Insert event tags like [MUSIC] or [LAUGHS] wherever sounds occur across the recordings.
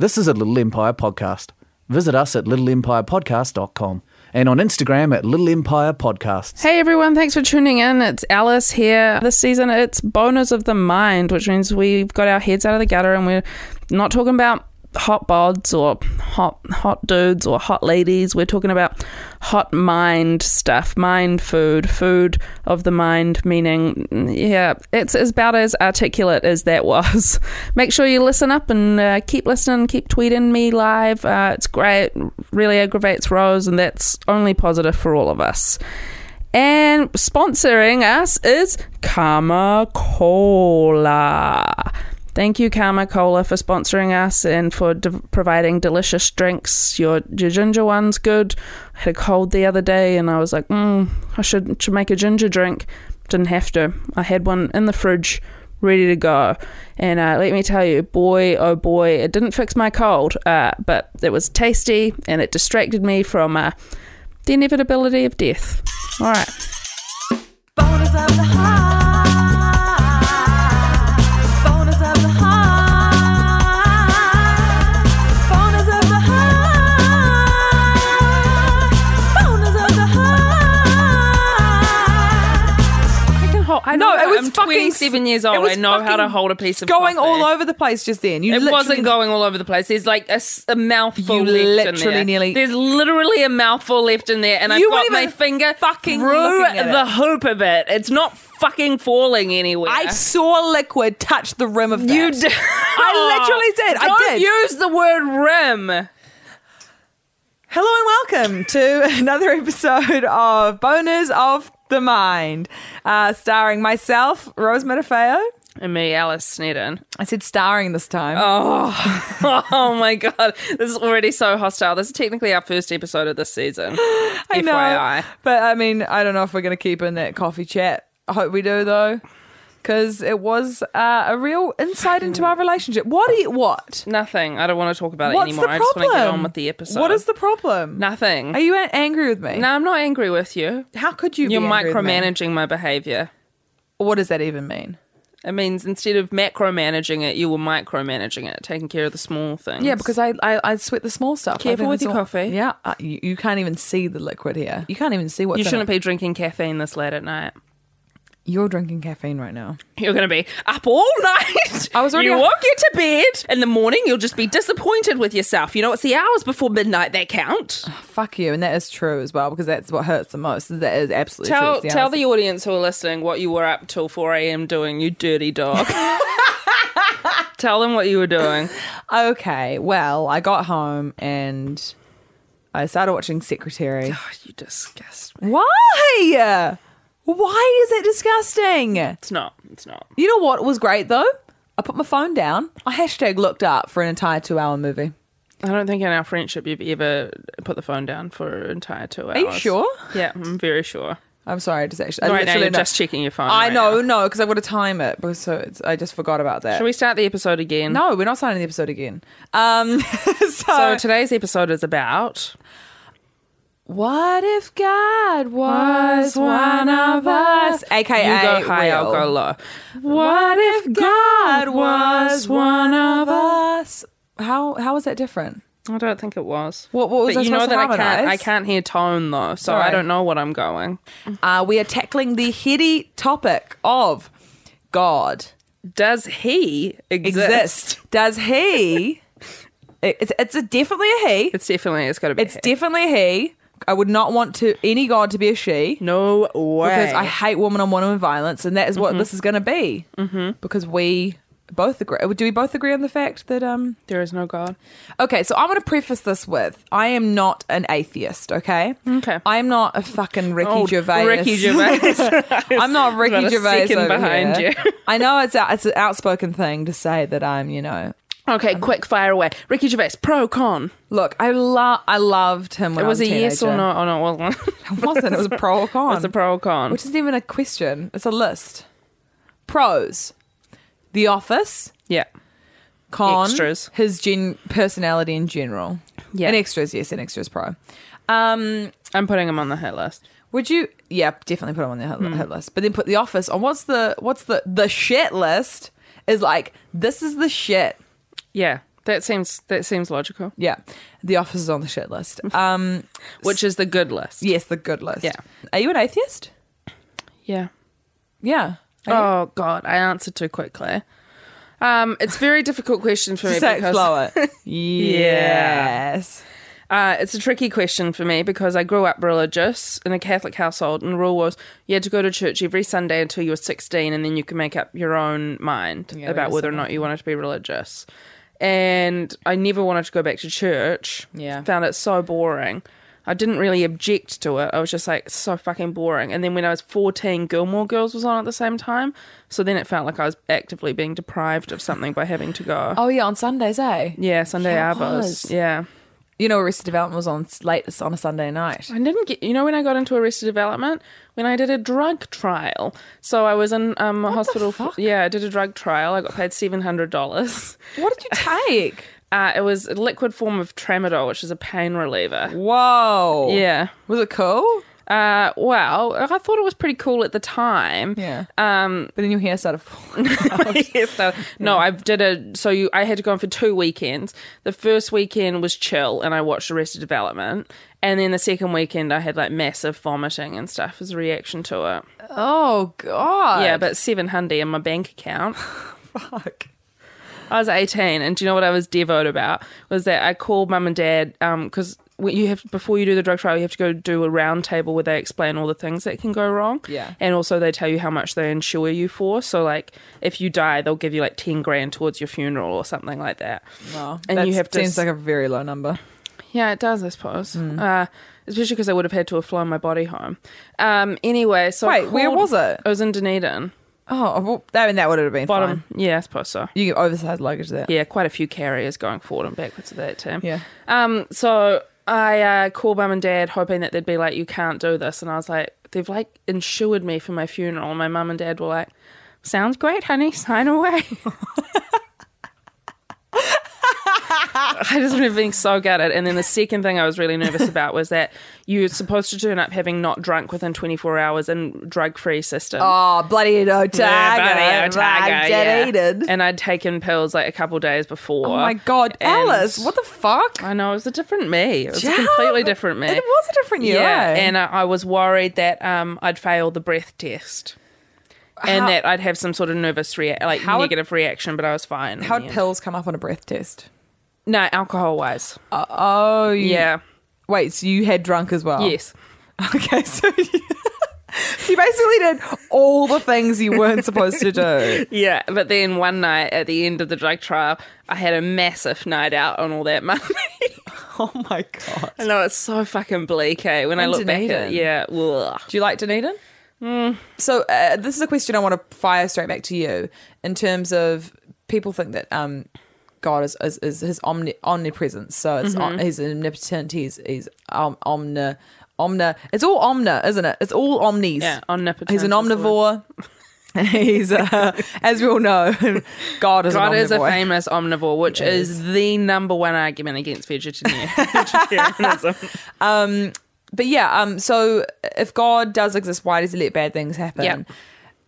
This is a Little Empire podcast. Visit us at littleempirepodcast.com and on Instagram at Little Empire Podcasts. Hey everyone, thanks for tuning in. It's Alice here. This season it's Boners of the Mind, which means we've got our heads out of the gutter and we're not talking about hot bods or hot hot dudes or hot ladies. We're talking about hot mind stuff, mind food, food of the mind, meaning, yeah, it's about as articulate as that was. [LAUGHS] Make sure you listen up and uh, keep listening, keep tweeting me live. Uh, it's great, really aggravates Rose, and that's only positive for all of us. And sponsoring us is Karma Cola. Thank you, Karma Cola, for sponsoring us and for de- providing delicious drinks. Your, your ginger one's good. I had a cold the other day and I was like, mm, I should, should make a ginger drink. Didn't have to. I had one in the fridge ready to go. And uh, let me tell you, boy, oh boy, it didn't fix my cold, uh, but it was tasty and it distracted me from uh, the inevitability of death. All right. I. I No, know. it was I'm fucking 27 years old. I know how to hold a piece of going coffee. all over the place just then. You It wasn't going all over the place. There's like a mouthful You left in literally there. nearly- There's literally a mouthful left in there, and I've got my finger fucking through the it. hoop of it. It's not fucking falling anywhere. I saw liquid touch the rim of that. you did. [LAUGHS] I literally did. I Don't did. use the word rim. Hello and welcome to [LAUGHS] another episode of Boners of the Mind, uh, starring myself, Rose Matafeo. And me, Alice Snedden. I said starring this time. Oh, [LAUGHS] oh my god, this is already so hostile. This is technically our first episode of this season. [GASPS] I know. But I mean, I don't know if we're going to keep in that coffee chat. I hope we do though. Because it was uh, a real insight into our relationship. What? You, what? Nothing. I don't want to talk about it What's anymore. the I just problem? want to get on with the episode. What is the problem? Nothing. Are you a- angry with me? No, I'm not angry with you. How could you? You're be angry with me? micromanaging my behavior. What does that even mean? It means instead of macromanaging it, you were micromanaging it, taking care of the small things. Yeah, because I, I I sweat the small stuff. I Careful think with your all- coffee. Yeah, uh, you, you can't even see the liquid here. You can't even see what's you in shouldn't it. be drinking caffeine this late at night. You're drinking caffeine right now. You're going to be up all night. I was already You up- won't get to bed in the morning. You'll just be disappointed with yourself. You know, it's the hours before midnight that count. [SIGHS] Fuck you, and that is true as well because that's what hurts the most. That is absolutely true. Tell It's the tell hours. the audience who are listening what you were up till 4 a.m. doing, you dirty dog. [LAUGHS] [LAUGHS] tell them what you were doing. Okay, well, I got home and I started watching Secretary. Oh, you disgust me. Why? Why is it disgusting? It's not. It's not. You know what was great though? I put my phone down. I hashtag looked up for an entire two hour movie. I don't think in our friendship you've ever put the phone down for an entire two hours. Are you sure? Yeah, I'm very sure. I'm sorry, I just actually. I right now you're know- just checking your phone. I right know, now. no, because I would have time it, but so it's, I just forgot about that. Shall we start the episode again? No, we're not starting the episode again. Um, [LAUGHS] so, So today's episode is about what if God was one of us? AKA, you go high, I'll go low. What if God was one of us? How how was that different? I don't think it was. What- what was but I you know that I can't. I can't hear tone though, so I don't know what I'm going. Uh, we are tackling the heady topic of God Does he exist? exist. Does he? [LAUGHS] It's it's a definitely a he. It's definitely. It's got to be. It's he. definitely a he. I would not want to any god to be a she. no way. because I hate woman on woman violence, and that is what this is going to be. Mm-hmm. Because we both agree. Do we both agree on the fact that um? There is no God. Okay, so I'm going to preface this with I am not an atheist. Okay. Okay. I am not a fucking Ricky Oh, Gervais. Ricky [LAUGHS] Gervais. I'm not [LAUGHS] Ricky Gervais second behind here. you. I know it's a, it's an outspoken thing to say that I'm, you know. Okay, quick fire away. Ricky Gervais, pro con. Look, I love I loved him when It was a was a yes or no? Oh no, it wasn't. [LAUGHS] It wasn't. It was a pro or con. [LAUGHS] It was a pro or con. Which isn't even a question. It's a list. Pros: The Office. yeah. Con: Extras. His gen- personality in general. Yeah. And extras, yes, and extras pro. Um, I'm putting him on the hit list. would you? Yeah, definitely put him on the hit, Hmm. hit list. But then put The Office on. What's the what's the the shit list? Is like this is the shit. Yeah, that seems that seems logical. Yeah, The Office is on the shit list. [LAUGHS] Um, Which is the good list. yes, the good list. Yeah. Are you an atheist? Yeah. Yeah. Are you? Oh God, I answered too quickly. Um, it's a very difficult question for [LAUGHS] me Say because slower. [LAUGHS] yes. Uh, it's a tricky question for me because I grew up religious in a Catholic household, and the rule was you had to go to church every Sunday until you were 16, and then you could make up your own mind Yeah, about whether or not you wanted to be religious. And I never wanted to go back to church. Yeah. Found it so boring. I didn't really object to it. I was just like, so fucking boring. And then when I was 14, Gilmore Girls was on at the same time. So then it felt like I was actively being deprived of something by having to go. Oh yeah, on Sundays, eh? Yeah, Sunday Yeah, Arbors. Yeah. You know, Arrested Development was on late on a Sunday night. I didn't get, you know, when I got into Arrested Development, when I did a drug trial. So I was in um, a hospital. For, yeah, I did a drug trial. I got paid seven hundred dollars. What did you [LAUGHS] take? Uh, it was a liquid form of tramadol, which is a pain reliever. Whoa. Yeah. Was it cool? Uh, well, I thought it was pretty cool at the time. Yeah. Um, But then your hair started falling. [LAUGHS] so- no, I did a. So you, I had to go on for two weekends. The first weekend was chill, and I watched Arrested Development. And then the second weekend, I had like massive vomiting and stuff as a reaction to it. oh god. Yeah, but seven hundred in my bank account. [LAUGHS] fuck. I was eighteen, and do you know what I was devoted about? Was that I called mum and dad because you have before you do the drug trial, you have to go do a round table where they explain all the things that can go wrong. Yeah. and also they tell you how much they insure you for. So like, if you die, they'll give you like ten grand towards your funeral or something like that. Wow. And That you have to seems like a very low number. Yeah, it does, I suppose. Hmm. Uh, especially because I would have had to have flown my body home. Um, anyway, so I Wait, where was it? It was in Dunedin. Oh, well, that, I mean, that would have been Bottom. fine. Yeah, I suppose so. You get oversized luggage there. Yeah, quite a few carriers going forward and backwards of that team. Yeah. Um, so I uh, called mum and dad hoping that they'd be like, you can't do this. And I was like, they've like insured me for my funeral. And my mum and dad were like, sounds great, honey, sign away. [LAUGHS] [LAUGHS] I just remember being so gutted. And then the second thing I was really nervous [LAUGHS] about was that you're supposed to turn up having not drunk within 24 hours in drug-free system. Oh, bloody Otago. Yeah, bloody Otago, Like, yeah. And I'd taken pills like a couple days before. Oh my god, Alice, what the fuck? I know it was a different me. It was Yeah, a completely different me. It was a different you. yeah, eh? and I, I was worried that um, I'd fail the breath test, and How- that I'd have some sort of nervous like How would- negative reaction. But I was fine. How'd pills come up on a breath test? No, alcohol wise. Uh, oh, you, Yeah. Wait, so you had drunk as well? Yes. [LAUGHS] Okay, so [LAUGHS] you, you basically did all the things you weren't supposed to do. [LAUGHS] Yeah, but then one night at the end of the drug trial, I had a massive night out on all that money. Oh my god. I know it's so fucking bleak, eh? When I In look back at it, yeah. ugh. Do you like Dunedin? Mm. So uh, this is a question I want to fire straight back to you in terms of people think that um, God is, is, is his omni- omnipresence. So it's Mm-hmm. om- he's omnipotent. He's he's um, omni omni. It's all omni, isn't it? It's all omnis. Yeah, omnipotent. He's an is omnivore. [LAUGHS] he's uh, as we all know, [LAUGHS] God is God is a famous omnivore, which is the number one argument against vegetarian- [LAUGHS] vegetarianism. but yeah, um, so if God does exist, why does he let bad things happen? Yeah.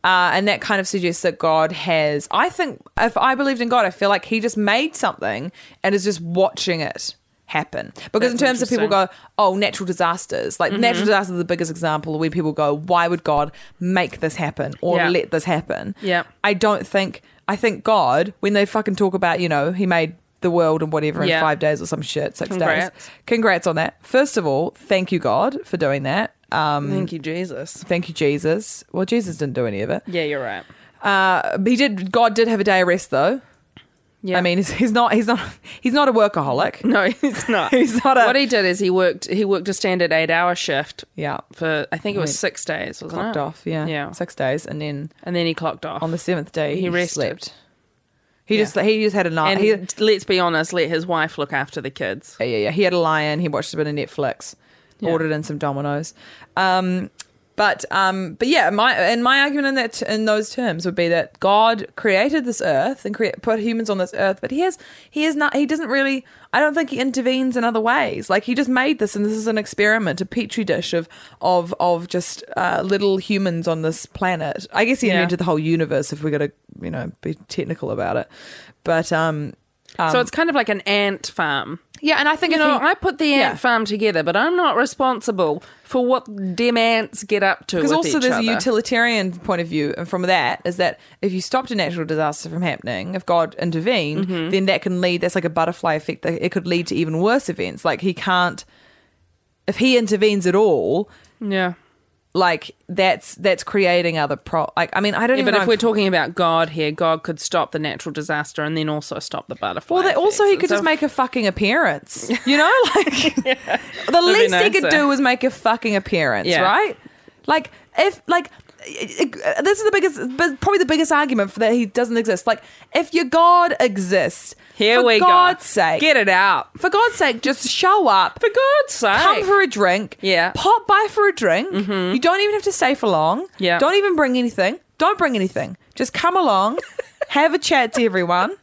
Uh, and that kind of suggests that God has. I think if I believed in God, I feel like He just made something and is just watching it happen. Because in terms of people go, oh, natural disasters, like natural disasters are the biggest example where people go, why would God make this happen or Yeah. let this happen? Yeah. I don't think. I think God, when they fucking talk about, you know, He made the world and whatever in five days or some shit, six Congrats. days. Congrats on that. First of all, thank you God for doing that. Um, Thank you, Jesus. Thank you, Jesus. Well, Jesus didn't do any of it. Yeah, you're right. Uh, he did. God did have a day of rest though. Yeah. I mean, he's, he's not. He's not. He's not a workaholic. [LAUGHS] no, he's [LAUGHS] not. He's not a- what he did is he worked. He worked a standard eight-hour shift Yeah. for I think it was six days, wasn't Clocked it? off. Yeah. Yeah. Six days, and then And then he clocked off. on the seventh day He he, rested. slept. He Yeah. just he just had a night. and He, let's be honest, let his wife look after the kids. yeah, yeah, yeah. He had a lion. He watched a bit of Netflix. Yeah. Ordered in some Domino's. Um, but um, but yeah, my and my argument in that in those terms would be that God created this earth and create, put humans on this earth, but he has he is not he doesn't really. I don't think he intervenes in other ways. Like he just made this, and this is an experiment, a petri dish of of of just uh, little humans on this planet. I guess he Yeah. invented the whole universe if we're gonna you know be technical about it. But um, um, so it's kind of like an ant farm. Yeah, and I think You know, he- I put the ant Yeah. farm together, but I'm not responsible for what them ants get up to. because also each there's other. a utilitarian point of view and from that is that if you stopped a natural disaster from happening if god intervened Mm-hmm. then that can lead that's like a butterfly effect that it could lead to even worse events like he can't if he intervenes at all Yeah. Like that's that's creating other pro like i mean i don't Yeah, even but if we're talking about God here, God could stop the natural disaster and then also stop the butterfly. well, that also he could just make a fucking appearance, you know. [LAUGHS] Like [LAUGHS] the be least he could nicer. do was make a fucking appearance, Yeah. right? Like if like it- it- uh, this is the biggest, probably the biggest argument for that he doesn't exist. Like if your God exists, Here for we God's go. sake, Get it out. for God's sake, just show up. For God's sake. Come for a drink. Yeah. Pop by for a drink. Mm-hmm. You don't even have to stay for long. Yeah. Don't even bring anything. Don't bring anything. Just come along, [LAUGHS] have a chat to everyone,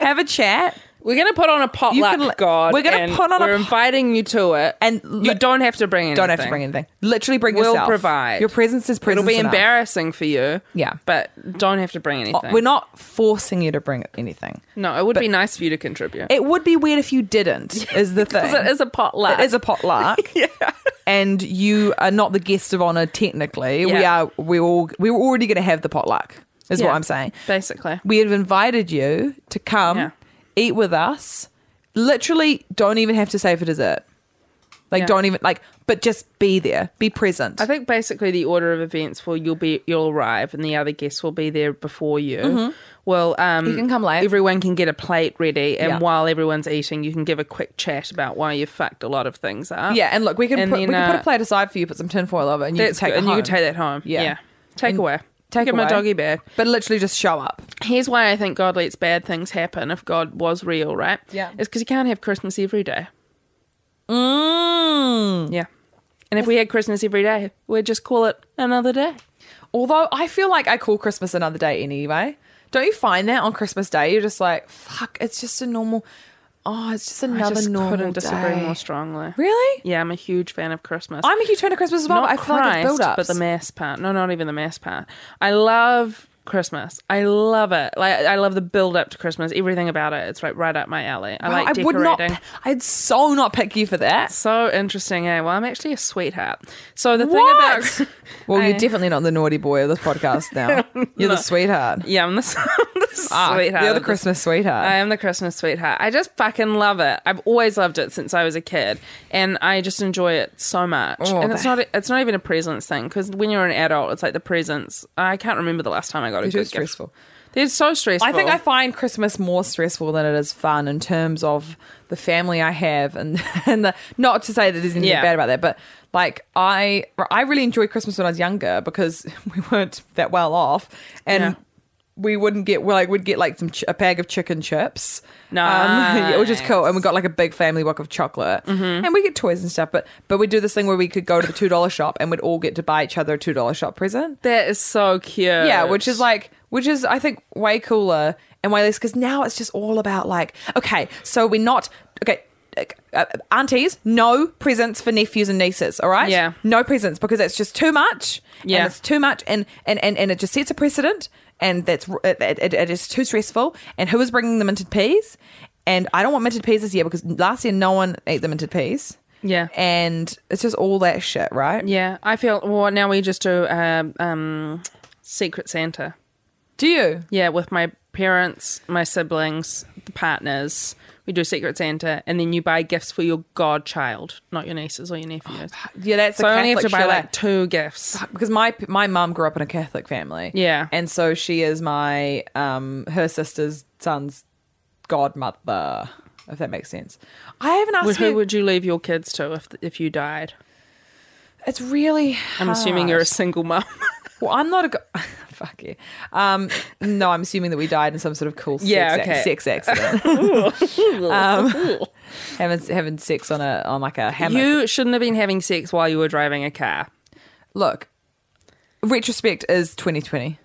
have a chat. We're going to put on a potluck, can God. we're gonna put on a We're po- inviting you to it. And you don't have to bring anything. Don't have to bring anything. Literally bring yourself. We'll yourself. provide. Your presence is presence. It'll be enough. embarrassing for you. Yeah. But don't have to bring Oh, anything. We're not forcing you to bring anything. No, it would be nice for you to contribute. It would be weird if you didn't. [LAUGHS] Is the thing? Because it is a potluck. It is a potluck. [LAUGHS] yeah. And you are not the guest of honor technically. We are we all we were already gonna have the potluck, is what I'm saying. Basically. We have invited you to come Yeah. Eat with us. Literally don't even have to say for dessert. Like Yeah. don't even like but just be there. Be present. I think basically the order of events will you'll be you'll arrive and the other guests will be there before you. Well, um, Mm-hmm. You can come late. Everyone can get a plate ready, and Yeah. while everyone's eating, you can give a quick chat about why you fucked a lot of things up. yeah, and look, we can And put, then, we can put uh, a plate aside for you, put some tinfoil over, and you that's can take good. it and home. you can take that home. Yeah. Yeah, take And away. Take give him a away. doggy bag. But literally just show up. Here's why I think God lets bad things happen. If God was real, right? Yeah. it's because you can't have Christmas every day. Mm. Yeah, and if we had Christmas every day, we'd just call it another day. Although I feel like I call Christmas another day anyway. Don't you find that on Christmas Day you're just like, fuck, it's just a normal. Oh, it's just another normal. I just normal couldn't disagree day. more strongly. Really? Yeah, I'm a huge fan of Christmas. I'm a huge fan of Christmas as well. not but I feel like it's build up. but the mass part. No, not even the mass part. I love Christmas. I love it. Like I love the build up to Christmas. Everything about it. It's right right up my alley. I like I decorating. would not. I'd so not pick you for that. So interesting, eh? Well, I'm actually a sweetheart. So the What? thing about [LAUGHS] Well, I- you're definitely not the naughty boy of this podcast now. [LAUGHS] You're the sweetheart. yeah, I'm the, [LAUGHS] the Ah, sweetheart. You're the of this Christmas sweetheart. I am the Christmas sweetheart. I just fucking love it. I've always loved it since I was a kid, and I just enjoy it so much. Oh, and it's that- not it's not even a presents thing because when you're an adult, it's like the presents. I can't remember the last time I got a They're good too gift. stressful. They're so stressful. I think I find Christmas more stressful than it is fun in terms of the family I have and [LAUGHS] and the not to say that there's anything Yeah. bad about that, but like I I really enjoyed Christmas when I was younger because [LAUGHS] we weren't that well off and Yeah. We wouldn't get well like we'd get like some ch- a bag of chicken chips. Um, [LAUGHS] which is cool. And we got like a big family book of chocolate. Mm-hmm. And we get toys and stuff, but but we do this thing where we could go to the two dollar shop and we'd all get to buy each other a two dollar shop present. that is so cute. Yeah, which is like, which is I think way cooler and way less because now it's just all about like, okay, so we're not okay. Uh, aunties, no presents for nephews and nieces. All right, Yeah. no presents because it's just too much. Yeah. and it's too much, and and and, and it just sets a precedent, and that's it, it, it is too stressful. And who is bringing the minted peas? And I don't want minted peas this year because last year no one ate the minted peas. Yeah. and it's just all that shit, right? Yeah, I feel. Well, now we just do um, um, Secret Santa. Do you? Yeah, with my parents, my siblings, the partners. We do Secret Santa, and then you buy gifts for your godchild, not your nieces or your nephews. Yeah, that's so a I only have to buy like two gifts. because my my mum grew up in a Catholic family. Yeah. and so she is my um her sister's son's godmother. If that makes sense. I haven't asked her. who would you leave your kids to if if you died? it's really. I'm assuming you're a single mum. [LAUGHS] Well, I'm not a. Fuck you. Um, no, I'm assuming that we died in some sort of cool [LAUGHS] sex, Yeah, okay. sex accident. [LAUGHS] um, [LAUGHS] having having sex on a on like a hammock. you shouldn't have been having sex while you were driving a car. Look, retrospect is 2020.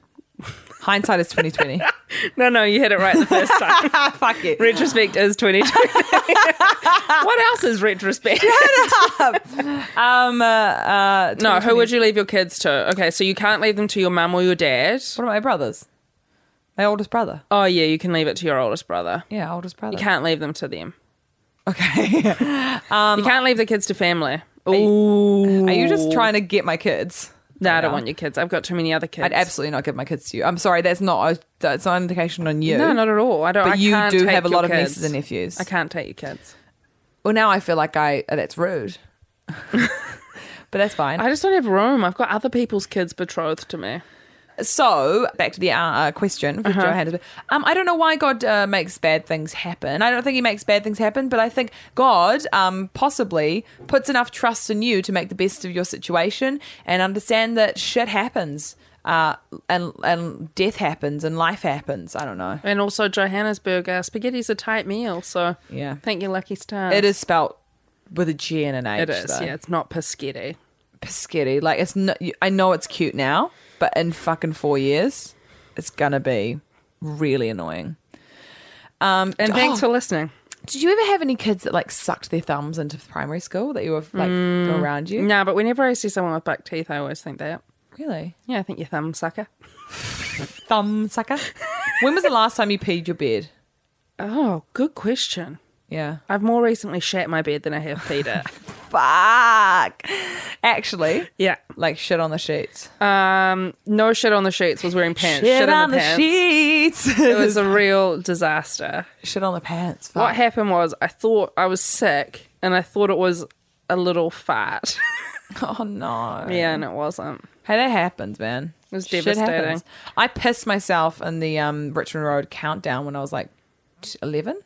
Hindsight is 2020. [LAUGHS] No, no, you hit it right the first time. [LAUGHS] Fuck it. retrospect is 2020. [LAUGHS] what else is retrospect? Um, uh, uh, No, who would you leave your kids to? Okay, so you can't leave them to your mum or your dad. What are my brothers? My oldest brother. Oh yeah, you can leave it to your oldest brother. Yeah, oldest brother. You can't leave them to them. Okay. you can't leave the kids to family. Ooh. Are you just trying to get my kids? No, I don't want your kids. I've got too many other kids. I'd absolutely not give my kids to you. I'm sorry, that's not a, that's not an indication on you. No, not at all. I don't. But I you do have a lot of kids. nieces and nephews. I can't take your kids. Well, now I feel like I uh, that's rude. [LAUGHS] but that's fine. I just don't have room. I've got other people's kids betrothed to me. So back to the uh, uh, question Uh-huh. Johannes. Um, I don't know why God uh, makes bad things happen. I don't think He makes bad things happen, but I think God um, possibly puts enough trust in you to make the best of your situation and understand that shit happens, uh, and and death happens and life happens. I don't know. And also Johannesburg, uh, spaghetti's a tight meal, so Yeah. thank you, lucky stars. It is spelt with a G and an H. It is. though. Yeah, it's not paschetti. Piscetti. Like it's not. I know it's cute now, but in fucking four years, it's gonna be really annoying. Um, And oh, thanks for listening. Did you ever have any kids that like sucked their thumbs into primary school that you were like Mm. around you? No, but whenever I see someone with buck teeth, I always think that. Really? Yeah, I think you thumb sucker. Thumb sucker. when was the last time you peed your bed? Oh, good question. Yeah. I've more recently shat my bed than I have peed it. [LAUGHS] Fuck. Actually, yeah. like shit on the sheets. Um, no shit on the sheets. Was wearing pants. shit, in on the, pants. sheets. It was a [LAUGHS] real disaster. shit on the pants. Fuck. What happened was I thought I was sick, and I thought it was a little fat. [LAUGHS] Oh no. yeah, and it wasn't. Hey, that happens, man. It was Shit devastating. happens. I pissed myself in the um, Richmond Road countdown when I was like t- 11.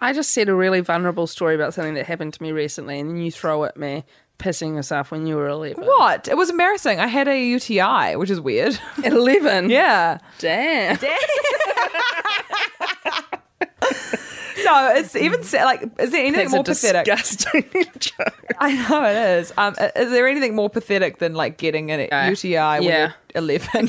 I just said a really vulnerable story about something that happened to me recently, and then you throw at me pissing yourself when you were 11. What? It was embarrassing. I had a UTI, which is weird. [LAUGHS] 11? yeah. Damn. Damn. [LAUGHS] No, it's even like, is there anything That's more a pathetic? disgusting [LAUGHS] joke. I know it is. Um, is there anything more pathetic than like getting a Yeah. UTI when Yeah. you're 11?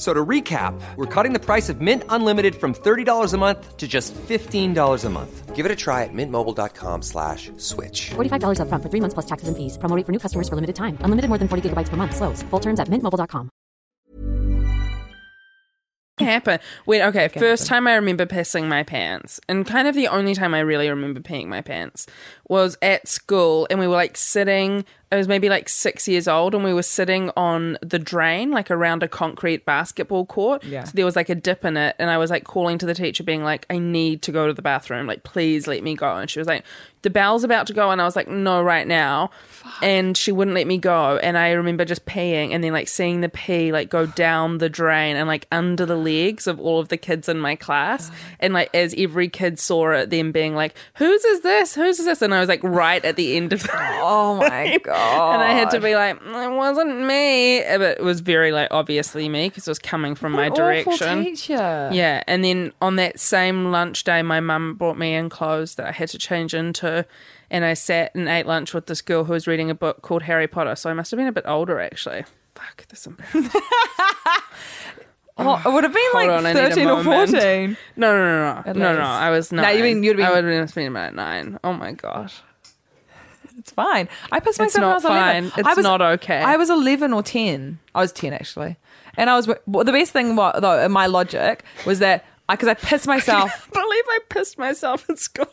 F- So to recap, we're cutting the price of Mint Unlimited from $30 a month to just $15 a month. Give it a try at mintmobile.com slash switch. $45 upfront for three months plus taxes and fees. Promo rate for new customers for limited time. Unlimited more than 40 gigabytes per month. Slows. Full terms at mintmobile.com. happen when okay first time i remember pissing my pants and kind of the only time i really remember peeing my pants was at school and we were like sitting i was maybe like six years old and we were sitting on the drain like around a concrete basketball court. Yeah. so there was like a dip in it and i was like calling to the teacher being like i need to go to the bathroom. Like please let me go. And she was like the bell's about to go and i was like no right now. Fuck. and she wouldn't let me go and i remember just peeing and then like seeing the pee like go down the drain and like under the legs of all of the kids in my class. Oh and like as every kid saw it them being like whose is this? Whose is this? And i was like right at the end of the oh my [LAUGHS] God. And i had to be like mm, it wasn't me eh, but it was very like obviously me because it was coming from my What awful direction teacher. yeah, and then on that same lunch day, my mum brought me in clothes that I had to change into, and I sat and ate lunch with this girl who was reading a book called Harry Potter. So I must have been a bit older, actually. Fuck, this. Embarrassing. [LAUGHS] Oh, it would have been Hold like on, I need a 13 or moment. 14. No, no, no, no, At no, no. I was No, nine. you mean you'd have I would have been about nine. Oh my god. It's fine. I pissed It's myself when I not was 11. It's I was, not okay. I was 11 or 10. I was 10 actually. And I was well, the best thing though in my logic was that because I, pissed myself. [LAUGHS] believe I pissed myself in school.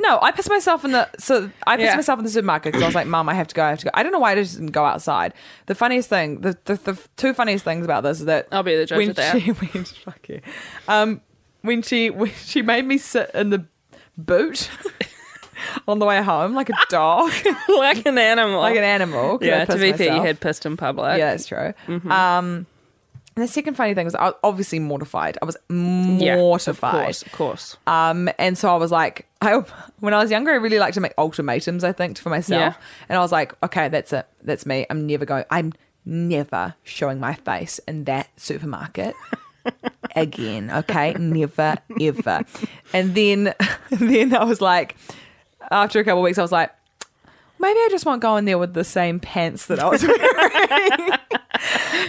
No, I pissed myself in the so I pissed Yeah. myself in the supermarket because I was like, "Mom, I have to go. I have to go." I don't know why I just didn't go outside. The funniest thing, the the, the two funniest things about this is that I'll be the judge when of that. She, [LAUGHS] when, fuck you. Um, when she when she made me sit in the boot [LAUGHS] [LAUGHS] on the way home like a dog, [LAUGHS] like an animal. like an animal. Yeah, to be fair, you had pissed in public. Yeah, that's true. Mm-hmm. Um, and the second funny thing was I was obviously mortified. I was Yeah, mortified. Of course, of course. Um, and so I was like, I [LAUGHS] when I was younger, I really liked to make ultimatums. I think for myself, Yeah. and I was like, okay, that's it, that's me. I'm never going. I'm never showing my face in that supermarket again. Okay, never ever. And then, then I was like, after a couple of weeks, I was like. Maybe I just won't go in there with the same pants that I was [LAUGHS] wearing.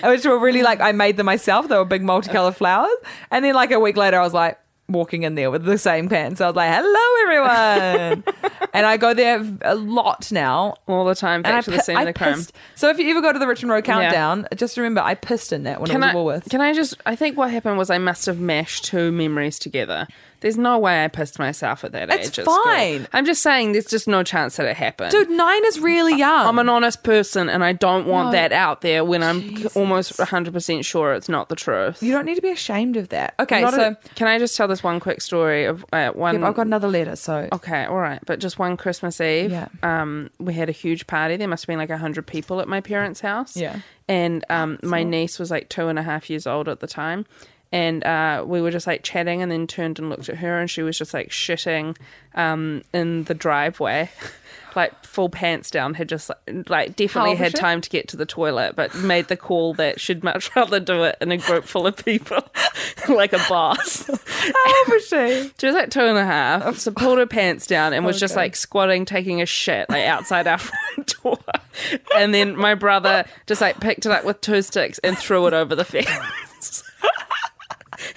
Which were really like I made them myself. They were big multicolored flowers. And then like a week later, I was like walking in there with the same pants. I was like, "Hello, everyone!" [LAUGHS] and I go there a lot now. All the time. I, Back to the scene I of the crime. pissed. So if you ever go to the Richmond Road countdown, just remember I pissed in that when Can I I, was at Woolworths. can I just? I think what happened was I must have mashed two memories together. There's no way I pissed myself at that It's age. school. fine. I'm just saying there's just no chance that it happened. Dude, nine is really young. I'm an honest person and I don't want No. that out there when I'm Jesus. almost 100% sure it's not the truth. you don't need to be ashamed of that. Okay, Not so a- can I just tell this one quick story of uh, one? yeah, I've got another letter. So Okay, all right, but just one Christmas Eve, Yeah. um, we had a huge party. There must have been like hundred people at my parents' house. Yeah. and um, my niece was like two and a half years old at the time, and uh, we were just like chatting, and then turned and looked at her, and she was just like shitting um, in the driveway. [LAUGHS] Like full pants down, had just like, like definitely had time to get to the toilet, but made the call that she'd much [LAUGHS] rather do it in a group full of people, [LAUGHS] like a boss. how old was she? She was like two and a half. So pulled her pants down and was just like squatting, taking a shit like outside our front door. And then my brother just like picked it up with two sticks and threw it over the fence.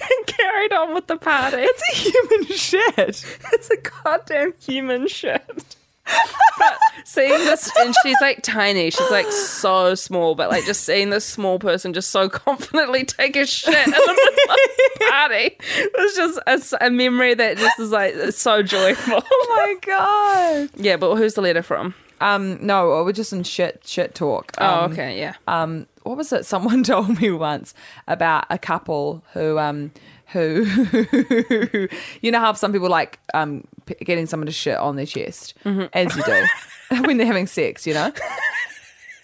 And carried on with the party. It's a human shit. It's a goddamn human shit. But seeing this, and she's like tiny, she's like so small, but like just seeing this small person just so confidently take a shit in the middle of the party was just a memory that just is like so joyful. Oh my god. yeah, but who's the letter from? Um, no, we're just in shit shit talk. Oh, Um, okay, yeah. um what was it someone [LAUGHS] told me once about a couple who um who [LAUGHS] you know how some people like um p- getting someone to shit on their chest? As you do. [LAUGHS] When they're having sex you know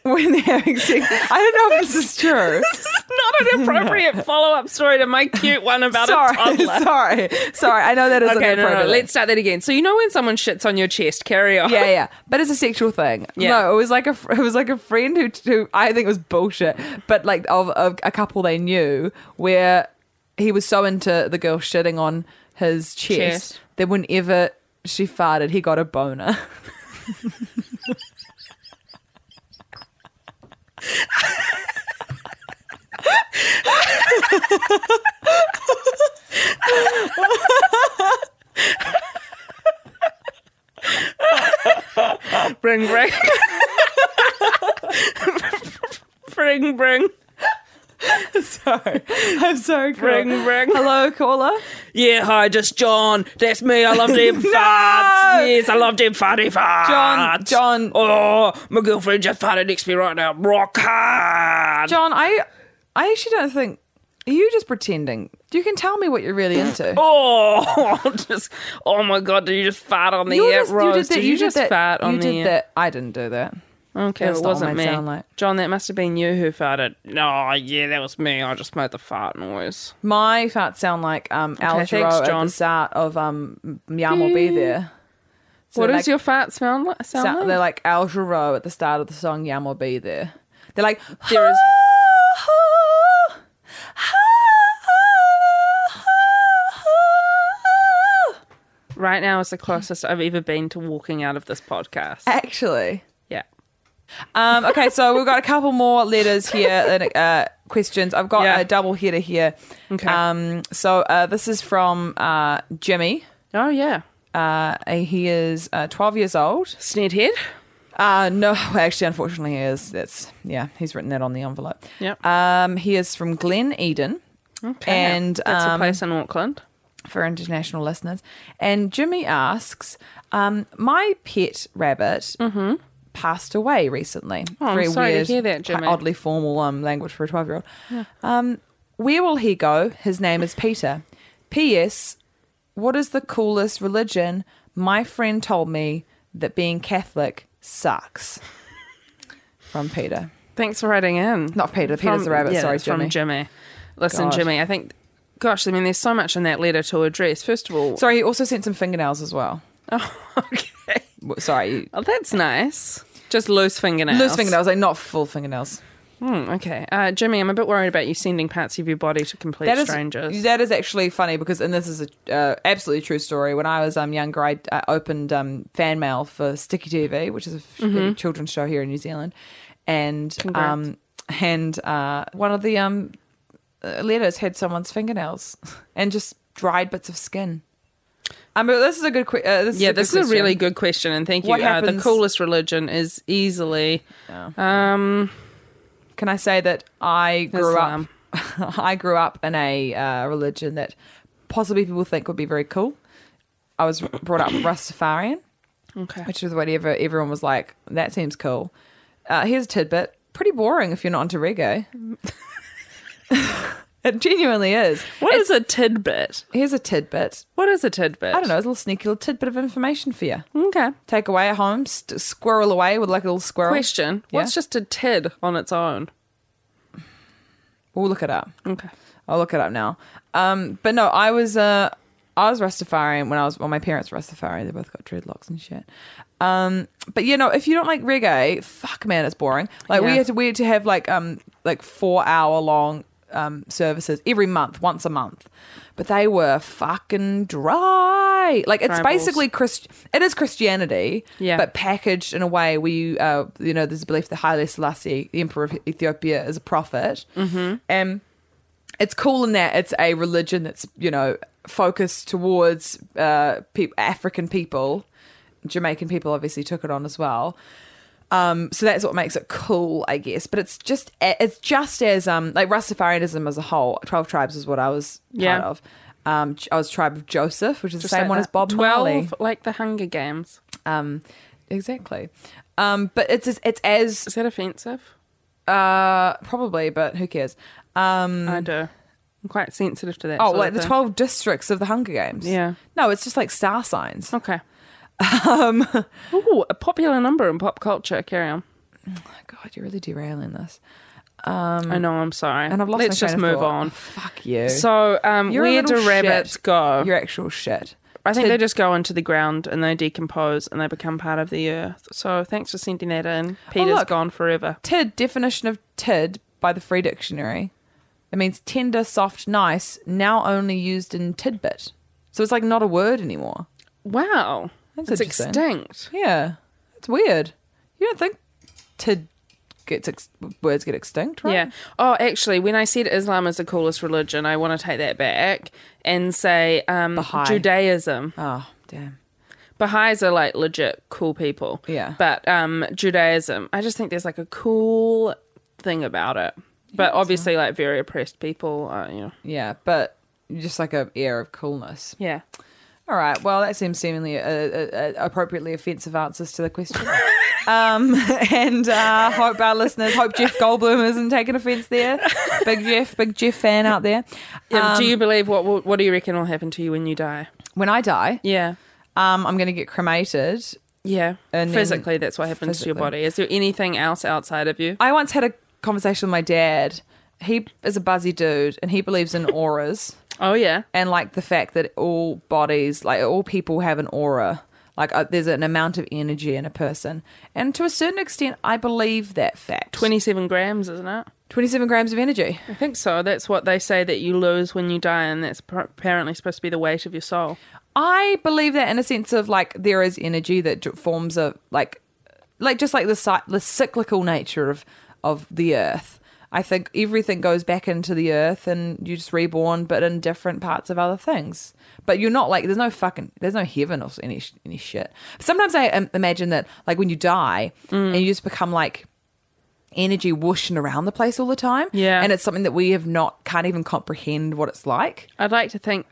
[LAUGHS] when they're having sex i don't know if this is true [LAUGHS] this is Not an [LAUGHS] appropriate follow up story to my cute one about a sorry toddler. sorry sorry i know that is Okay, no, no, no, let's start that again. So you know when someone shits on your chest, carry on. yeah, yeah, but it's a sexual thing. Yeah. No, it was like a it was like a friend who, who I think was bullshit, but like of, of a couple they knew where he was so into the girl shitting on his chest, Chest. that whenever she farted, he got a boner. Bring, bring. [LAUGHS] bring, bring. [LAUGHS] sorry, I'm sorry. Bring, bring. Hello, caller. Yeah, hi, just John. That's me. I love them [LAUGHS] No! farts. Yes, I love them farty farts. John, John. Oh, my girlfriend just farted next to me right now. Rock hard. John, I I actually don't think are you just pretending. You can tell me what you're really into. [LAUGHS] Oh, just oh my god! Did you just fart on the You're air, just- Rose? Did, you, did just that- fart on you the did air? that. I didn't do that. Okay, it wasn't me. sound like. John, that must have been you who farted. No, yeah, that was me. I just made the fart noise. My farts sound like um, Al thanks, Jarreau at the start of um, Yam will be there. So what does like, your fart smell like? Sound sa- like? They're like Al Jarreau at the start of the song Yam will be there. They're like There is- [LAUGHS] right now is the closest I've ever been to walking out of this podcast. Actually. Um, okay. So we've got a couple more letters here and uh, questions. I've got Yeah. a double header here. Okay. Um, so uh, this is from uh, Jimmy. Oh yeah. Uh, he is uh, 12 years old. Snedhead. Uh, no, [LAUGHS] actually, unfortunately, he is. That's yeah, he's written that on the envelope. Yep. Um, he is from Glen Eden. Okay. And that's a um, place in Auckland. for international listeners. And Jimmy asks, um, my pet rabbit passed away recently. Oh, I'm sorry to hear that, Jimmy. Oddly formal um, language for a 12 year old. Um, where will he go? His name is Peter. P.S. What is the coolest religion? My friend told me that being Catholic sucks. [LAUGHS] From Peter. Thanks for writing in. Not Peter, Peter's the rabbit, yeah, sorry, it's from Jimmy. Jimmy. Listen, God. Jimmy, I think, gosh, I mean, there's so much in that letter to address. First of all, Sorry, he also sent some fingernails as well. [LAUGHS] oh, okay. Sorry, Oh, that's nice. Just loose fingernails. loose fingernails, like not full fingernails. Hmm, okay. Uh, Jimmy, I'm a bit worried about you sending parts of your body to complete That is strangers. that is actually funny because, and this is a uh, absolutely true story. When I was um younger, I uh, opened um fan mail for Sticky TV, which is a a children's show here in New Zealand, and Congrats. um and uh, one of the um uh, letters had someone's fingernails [LAUGHS] and just dried bits of skin. Um, but this is a good. Que- uh, this yeah, is a this is a really good question, and thank you. What Uh, the coolest religion is easily. Um, Can I say that I grew Islam. up? [LAUGHS] I grew up in a uh, religion that possibly people think would be very cool. I was brought up [COUGHS] Rastafarian, okay. which is whatever everyone was like. That seems cool. Uh, here's a tidbit: pretty boring if you're not into reggae. [LAUGHS] it genuinely is. What is a tidbit? Here's a tidbit. What is a tidbit? I don't know. It's a little sneaky little tidbit of information for you. Okay. Take away at home, st- squirrel away with like a little squirrel. Question: Yeah. What's just a tid on its own? We'll look it up. Okay. I'll look it up now. Um, but no, I was uh, I was Rastafarian when I was well, my parents were Rastafarian. They both got dreadlocks and shit. Um, but you know, if you don't like reggae, fuck man, it's boring. Like we had to we had to have like um like four hour long um services every month, once a month. But they were fucking dry. Like it's basically Christ. It is Christianity, Yeah. but packaged in a way where you, uh, you know, there's a belief that Haile Selassie, the emperor of Ethiopia, is a prophet, mm-hmm. and it's cool in that it's a religion that's you know focused towards uh, pe- African people. Jamaican people obviously took it on as well. Um, so that's what makes it cool, I guess. But it's just it's just as um like Rastafarianism as a whole. Twelve tribes is what I was part Yeah. of. Um, I was tribe of Joseph, which is Just the same like one that. as Bob Twelve, Marley. like the Hunger Games. Um, exactly. Um, but it's as, it's as Is that offensive? uh probably, but who cares? Um, I do. I'm quite sensitive to that. oh, like the thing. twelve districts of the Hunger Games. Yeah. No, it's just like star signs. Okay. Um. Ooh, a popular number in pop culture. Carry on. God, you're really derailing this. Um, I know. I'm sorry. And I've lost Let's just move thought. on. Fuck you. So, um, You're where do rabbits shit. go? You're actual shit. I think to- they just go into the ground and they decompose and they become part of the earth. So thanks for sending that in. Peter's Oh, look. gone forever. Tid definition of tid by the Free Dictionary. It means tender, soft, nice. Now only used in tidbit. So it's like not a word anymore. Wow. That's it's interesting. extinct. Yeah, it's weird. You don't think tid gets ex- words get extinct, right? Yeah. Oh, actually, when I said Islam is the coolest religion, I want to take that back and say um, Baha'i. Judaism. Oh damn. Baha'is are like legit cool people. Yeah. But um, Judaism, I just think there's like a cool thing about it. But obviously, like very oppressed people, uh, you know. Yeah, but just like a air of coolness. Yeah. All right. Well, that seems seemingly uh, uh, uh, appropriately offensive answers to the question. [LAUGHS] um, [LAUGHS] and uh, hope our listeners, hope Jeff Goldblum isn't taking offense there. Big Jeff, big Jeff fan out there. Yeah, Um, do you believe what, what? Do you reckon will happen to you when you die? when I die, Yeah. um, I'm going to get cremated. Yeah. Physically, that's what happens to your body. Is there anything else outside of you? I once had a conversation with my dad. He is a buzzy dude, and he believes in auras. Oh yeah. and like the fact that all bodies, like all people have an aura. Like uh, there's an amount of energy in a person, and to a certain extent, I believe that fact. Twenty-seven grams, isn't it? 27 grams of energy. I think so. That's what they say that you lose when you die, and that's pr- apparently supposed to be the weight of your soul. I believe that in a sense of like there is energy that forms a like, like just like the the cyclical nature of of the earth. I think everything goes back into the earth and you're just reborn, but in different parts of other things. But you're not like there's no fucking there's no heaven or any any shit. Sometimes I imagine that like when you die Mm. and you just become like energy whooshing around the place all the time. Yeah. and it's something that we have not can't even comprehend what it's like. I'd like to think.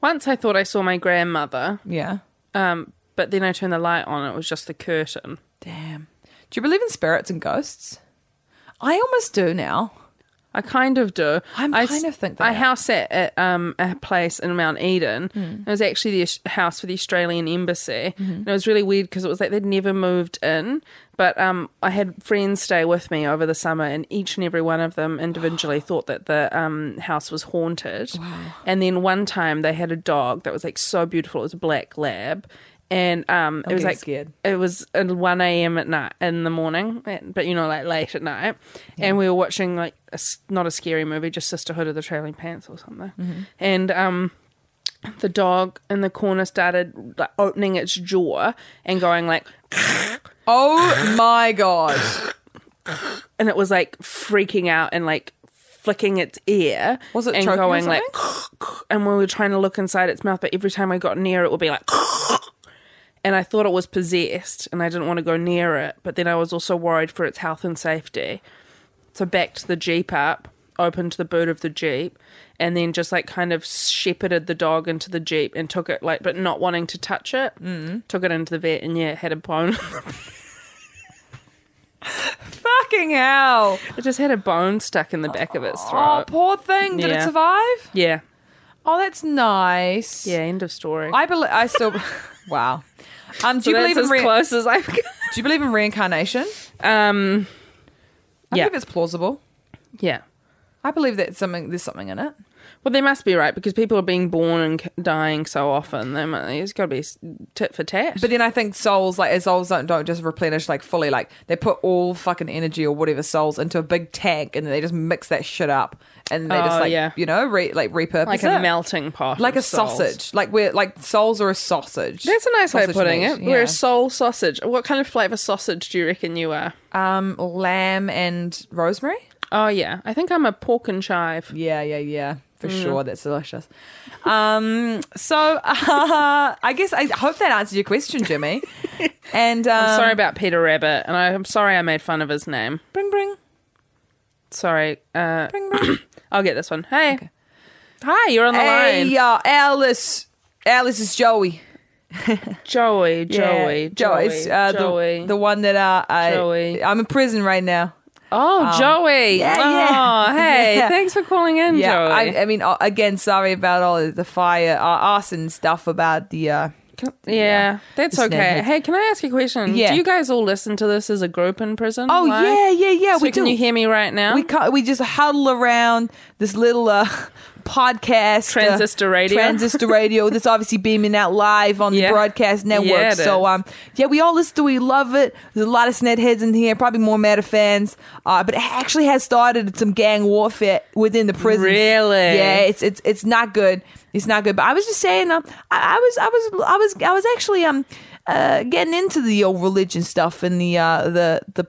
Once I thought I saw my grandmother, Yeah. um, but then I turned the light on. It was just the curtain. Damn. Do you believe in spirits and ghosts? I almost do now. I kind of do. I'm I kind of think that. I house sat at um, a place in Mount Eden. It was actually the house for the Australian Embassy. And it was really weird because it was like they'd never moved in. But um, I had friends stay with me over the summer, and each and every one of them individually [GASPS] thought that the um, house was haunted. And then one time they had a dog that was like so beautiful. It was a black lab. And um, it was like scared. it was at 1 a.m. at night in the morning, but you know, like late at night. And we were watching like a not a scary movie, just Sisterhood of the Traveling Pants or something. And um, the dog in the corner started like opening its jaw and going like, [LAUGHS] Oh my god. and it was like freaking out and like flicking its ear. Was it and going like, [LAUGHS] and we were trying to look inside its mouth, but every time I got near it, would be like. [LAUGHS] And I thought it was possessed, and I didn't want to go near it. But then I was also worried for its health and safety. So backed the jeep up, opened the boot of the jeep, and then just like kind of shepherded the dog into the jeep and took it like, but not wanting to touch it, mm. took it into the vet, and yeah, it had a bone. [LAUGHS] Fucking hell. it just had a bone stuck in the back of its throat. Oh, poor thing. Did it survive? Yeah, Oh, that's nice. yeah. End of story. I believe. I still. [LAUGHS] wow. Um, do so you believe in as re- close as I've. [LAUGHS] Do you believe in reincarnation? Um, I Yeah. believe it's plausible. yeah. I believe that something there's something in it. Well, they must be right because people are being born and dying so often. They might, it's got to be tit for tat. But then I think souls, like souls, don't, don't just replenish like fully. Like they put all fucking energy or whatever souls into a big tank, and they just mix that shit up, and they just Oh, like yeah. you know re, like repurpose like it. a melting pot, like a souls. sausage. Like we're like souls are a sausage. That's a nice way of putting meat, it. We're a soul sausage. What kind of flavour sausage do you reckon you are? um lamb and rosemary. Oh yeah, I think I'm a pork and chive. Yeah, yeah, yeah, for Mm. sure. That's delicious. Um, so uh, I guess I hope that answers your question, Jimmy. [LAUGHS] and um, I'm sorry about Peter Rabbit, and I'm sorry I made fun of his name. Bring, bring, Sorry. Uh, bring, bring. [COUGHS] I'll get this one. Hey, hi, you're on the hey, line. uh, Alice. Alice is Joey. [LAUGHS] [LAUGHS] Joey, Joey, Yeah, Joey, It's, uh, Joey. The, the one that uh, I, Joey. I'm in prison right now. Oh, Joey. yeah, oh, yeah. [LAUGHS] hey, Yeah. thanks for calling in, Yeah, Joey. I, I mean, uh, again, sorry about all the fire, uh, arson stuff about the. Uh, Yeah, that's It's okay. Hey, can I ask you a question? Yeah. Do you guys all listen to this as a group in prison? oh Like- yeah, yeah, yeah. So we can do. you hear me right now? We ca- we just huddle around this little uh, podcast, uh, Transistor radio. transistor radio. [LAUGHS] That's obviously beaming out live on Yeah. the broadcast network. Yeah, so um, yeah, we all listen to. We love it. There's a lot of sned heads in here, probably more meta fans. Uh, but it actually has started some gang warfare within the prison. Really? Yeah, it's it's it's not good. It's not good. But I was just saying, um, I, I was I was I was I was actually um uh getting into the old religion stuff and the uh the the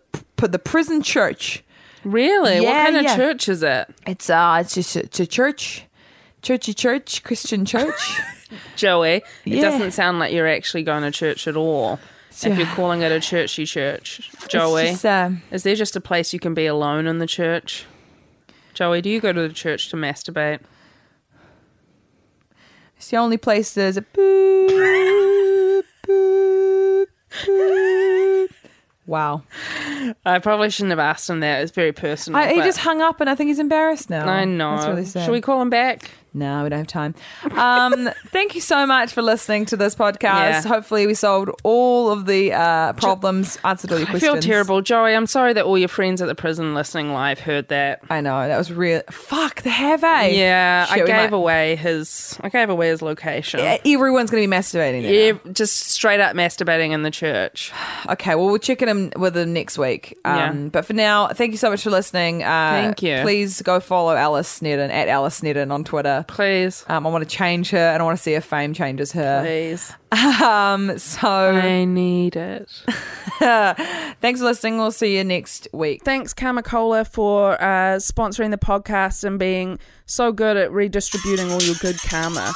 the prison church. Really? what Yeah, kind of church is it? It's uh, it's just it's a church, churchy church, Christian church. [LAUGHS] Joey, it Yeah. doesn't sound like you're actually going to church at all. If you're calling it a churchy church, Joey, just, uh, is there just a place you can be alone in the church? Joey, do you go to the church to masturbate? it's the only place there's a boop, boop, boop. Wow. I probably shouldn't have asked him that. It's very personal. I, he but- just hung up, and I think he's embarrassed now. I know. That's really sad. Should we call him back? No, we don't have time. Um, [LAUGHS] thank you so much for listening to this podcast. Yeah. Hopefully, we solved all of the uh, problems, answered all your questions. I feel terrible, Joey. I'm sorry that all your friends at the prison listening live heard that. I know that was real. Fuck, the have I? Yeah, I Shit, we gave might- away his. I gave away his location. Yeah, Everyone's going to be masturbating. There Yeah, just straight up masturbating in the church. [SIGHS] Okay, well, we'll check in with them next week. Um, Yeah. But for now, thank you so much for listening. Uh, Thank you. Please go follow Alice Snedden at Alice Snedden on Twitter. Please, Um, I want to change her and I want to see if fame changes her. please. Um, so, I need it. [LAUGHS] Thanks for listening. We'll see you next week. Thanks, Karma Cola, for uh, sponsoring the podcast and being so good at redistributing all your good karma.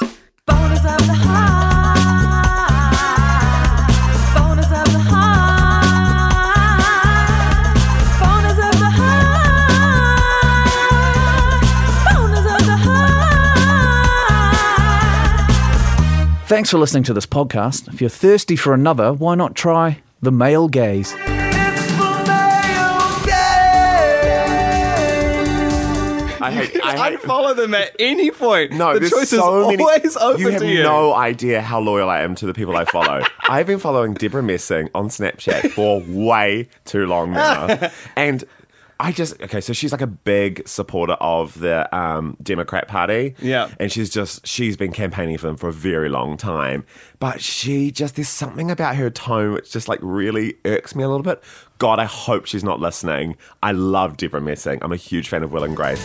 Thanks for listening to this podcast. If you're thirsty for another, why not try The Male Gaze? I hate. [LAUGHS] I hate. Unfollow them at any point. No, the there's choice so is many. always open you have to you. no idea how loyal I am to the people I follow. [LAUGHS] I've been following Debra Messing on Snapchat for way too long now, [LAUGHS] and. I just okay, so she's like a big supporter of the um, Democrat Party, Yeah. and she's just she's been campaigning for them for a very long time. But she just there's something about her tone which just like really irks me a little bit. God, I hope she's not listening. I love Debra Messing. I'm a huge fan of Will and Grace.